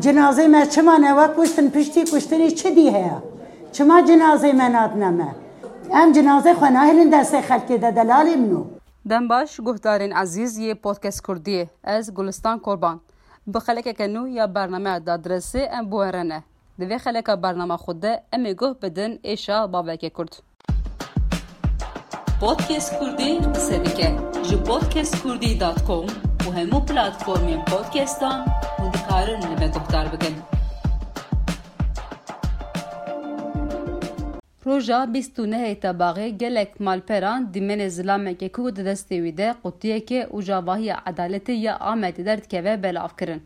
Cinazê me çima ne wek kuştin piştî kuştinî çi dî heye? Çima cinazê me nadine me? Em cinazê xwe nahêlin destê xelkê de delalê min o. Dem baş guhdarên ezîz yê Podcast Kurdiyê, ez Gulistan Korban. Bi xelekeke nû ya bernameya Dadresê em bûerene. Di vê xeleka bernama xwe de emê guh bidin êşa bavekê Kurd. Podcast Kurdî qise dike ji podcastkurdî.com û hemû platformên podcastan hûn dikarin li me guhdar bikin. Roja bîst û nehê tebaxê gelek malperan dîmenê zilamekê ku di destê wî de qutiyek e û javahiya edaletê ya Amedê derdikeve belav kirin.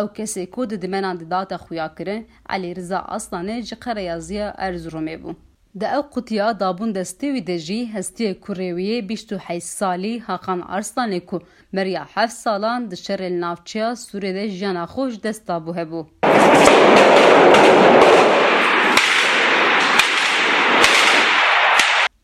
Ew kesê ku di dimenan de data xwe ya kirin Elî Riza Aslanê ji Qereyaziya Erziromê bû. Di ew qutiya dabûn destê wî de jî hestiyê kurê wî yê bîst û heyşt salî Hakan Arslanê ku beriya heft salan di şerê li navçeya Sûrê de jiyana xwe ji dest dabû hebû.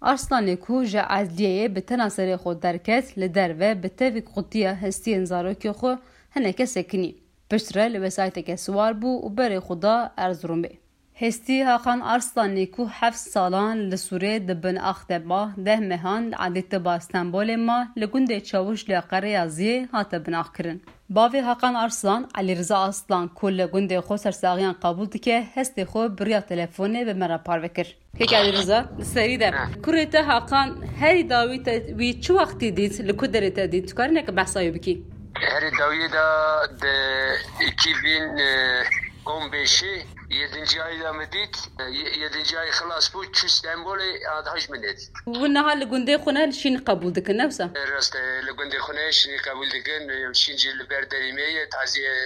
Arslanê ku ji edliyeyê bi tena serê xwe derket li derve bi tevî qutiya hestiyên zarokê xwe hineke sekinî. Piştre li wesayteke siwar bû û berê xwe da Erziromê. Hestî Hakan Arslanî ku heft salan li Sûrê di bin ax de ma, deh mehan li Edî Tiba Stenbolê ma li gundê Çawiş li Qereya Ziyê hate binaxkirin. Bavê Hakan Arslan, Elî Riza Arslan ku li gundê xwe sersaxiyan qebûl dike, hestê xwe bi riya telefonê bi me re parve kir. Hêkalê Riza li serî de kurê te Hakan herî dawî te wî çi wextî dît, li ku derê te dît? Tu karî neke behsa wê bikî? Herî dawiyê de di îkî bin on bêş e, yedincî ayî de min dît, yedincî ayî xilas bû çû Stenbolê hat haj min dît. Wi niha li gundê xwe ne şîn qebûl dikin ne wisa? Rast e, li gundê xwe ne şînî qebûl dikin, şîn jî li ber derî me ye, tazî ye.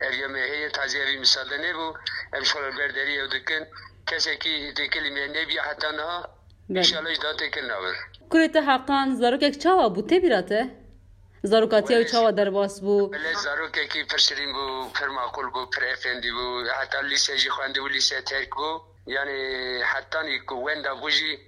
Ev ya me heye taziya vî misale nebû. Em xwe li ber derî ew dikin. Kesekî têkilî me nebîya heta niha. Înşallah ji datê kin nabin. Kurê te Hakan zarokek çawa bû tê bîra te? Zarokatiya wî çawa derbas bû? Belê zarokekî pir şirîn bû, pir maqûl bû, pir efendî bû. Heta lîse jî xwendibû, lîse terk bû. Yanî hetanî ku wenda bû jî.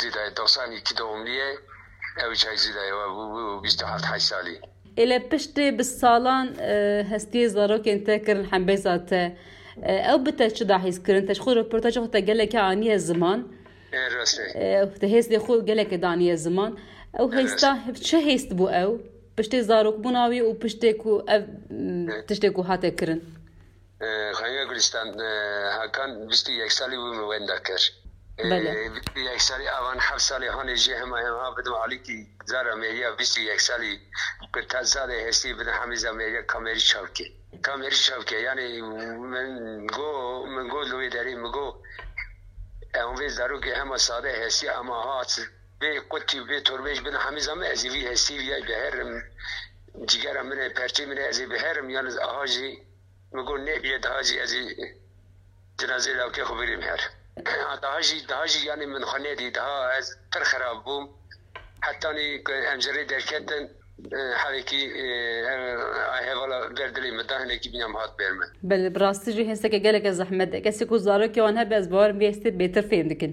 Zîdayê doxsan û dûmlî ye. Ew çay Zîdayê we bû bîst û heft heşt salî. Êle piştê bi salan hestiyê zarokên te kirin hembêza te. Ew bi te çi da hîs kirin? Te ji xwe rûportaja xwe te gelekê aniye ziman. Ê rast e. Te hêz lê xwe gelekê daniye ziman. Ew hêsta çi hêst bû ew? Piştê zarokbûna wî û piştê ku ev tiştê ku hate kirin? Xaniya Gulîstan Hakan bîst û yek salî bû min wenda kir. Belê. Bîst û yek salî a van heft salî hanê jê hema em ha bidim alîkî zara mêriya bîst û yek salî ku ta zade hestî bidim Hemîza mêriya Kamerî Çavkê. Kamerî Çavkê yanî min go min go li wê derê min go em vê zarokê hema sade hestî hema hat bê qutî bê torbeyê bidim Hemîza min ez ê vî hestî vîyayî biherim cîgera min e pertê min e ez ê biherim yan aha jî Min got nê bije daha jî ez ê cinazeyê lawikê xwe bigrim her. Daha jî daha jî yanî min xwe nedî daha ez pir xerab bûm. Hetanî ku em ji rê derketin hevekî hevala ber dilê min da hinekî bîne min hat ber min. Belê bi rastî jî hêseke geleke zehmet e. Kesê ku zarokê wan hebe ez bawerim vê hêstê bêtir fêm dikin.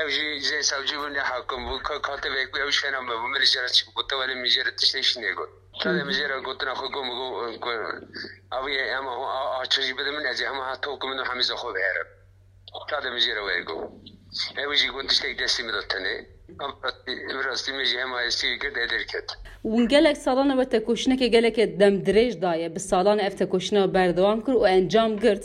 Ew jî cihê sewcî bû, ne hakim bû. Ka kate vê ku ew şena me bû, min li jê re çi gotin welê min jê re tişt hêj nêgot. Kadê min jê re gotina xwe got, min got ku avê hema hûn a a çirj bidin min, ez ê hema tok min û hemîza xwe biherim. Kadê min jê re wê got. Ew jî got tiştek destê min de tune. Bi rastî min jî hema hestiyê girt ê derket. Wan gelek salan e we tekoşîneke gelekê demdirêj daye. Bi salan e ev tekoşîna berdewam kir û encam girt.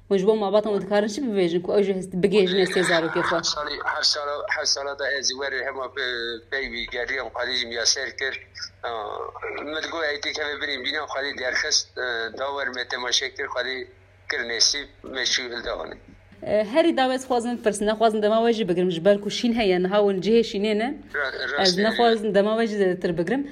Hûn ji bo malbatan wan dikarin çi bibêjin ku ew jî bigihêjin hestiyê zarokê xwe? Her sala de ez werê hema peyvî geriyan xwedî jî miya ser kir. Min digot heytî keve binê bînan xwedî derxist da wer me temaşe kir xwedî kir nesîb me çû hildaxinê. Herî dav ez xwezim bipirsim nexwazim dema we jî bigirim ji ber ku şîn heye niha hûn cihê şînê ne ez nexwazim dema we jî zêdetir bigirim.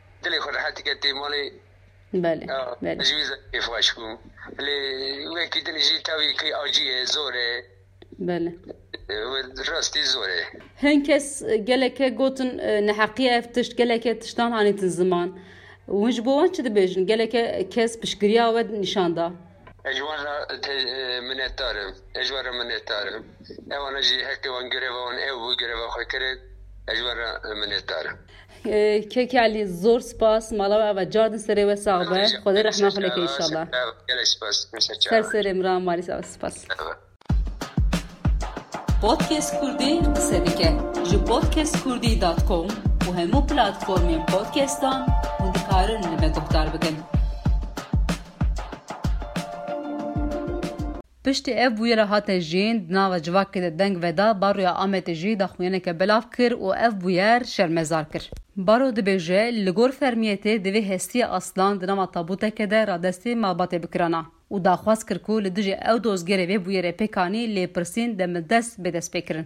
Dilê xwe rehet dike tê malê. Belê, belê. Ji wî zed kêf xweş bû. Lê wekî din jî tevî kî acî ye, zor e. Belê. Rastî zor e. Hin kes geleke gotin neheqî ye ev tişt, geleke tiştan anîtin ziman. Hûn ji bo wan çi dibêjin? Geleke kes piştgiriya we nîşan da. Ez ji wan re minetdar im. Ez ji wan re minetdar im. Ewana jî heqê wan gireva wan ew bû, gireva xwe kirin. Ez ji wan re minetdar im. Kekê Elî zor spas mala we ava car din serê we sax be Xwedê rehma xwe leke inşallah. Ser serê min re a malî sax be spas. Podcast Kurdî qise dike ji podcastkurdî dot com û hemû platformên podcastan hûn dikarin li me guhdar bikin. Piştî ev bûyera hate jiyên, di nava civakê de deng veda, Baroya Amedê jî daxuyaneke belav kir û ev bûyer şermezar kir. Baro dibêje, li gor fermiyetê divê hestiyê Aslan di nava tabûteke de radestê malbatê bikirana û daxwaz kir ku li dijî ew dozgerê vê bûyerê pêk anî lêpirsîn demildest bê destpêkirin.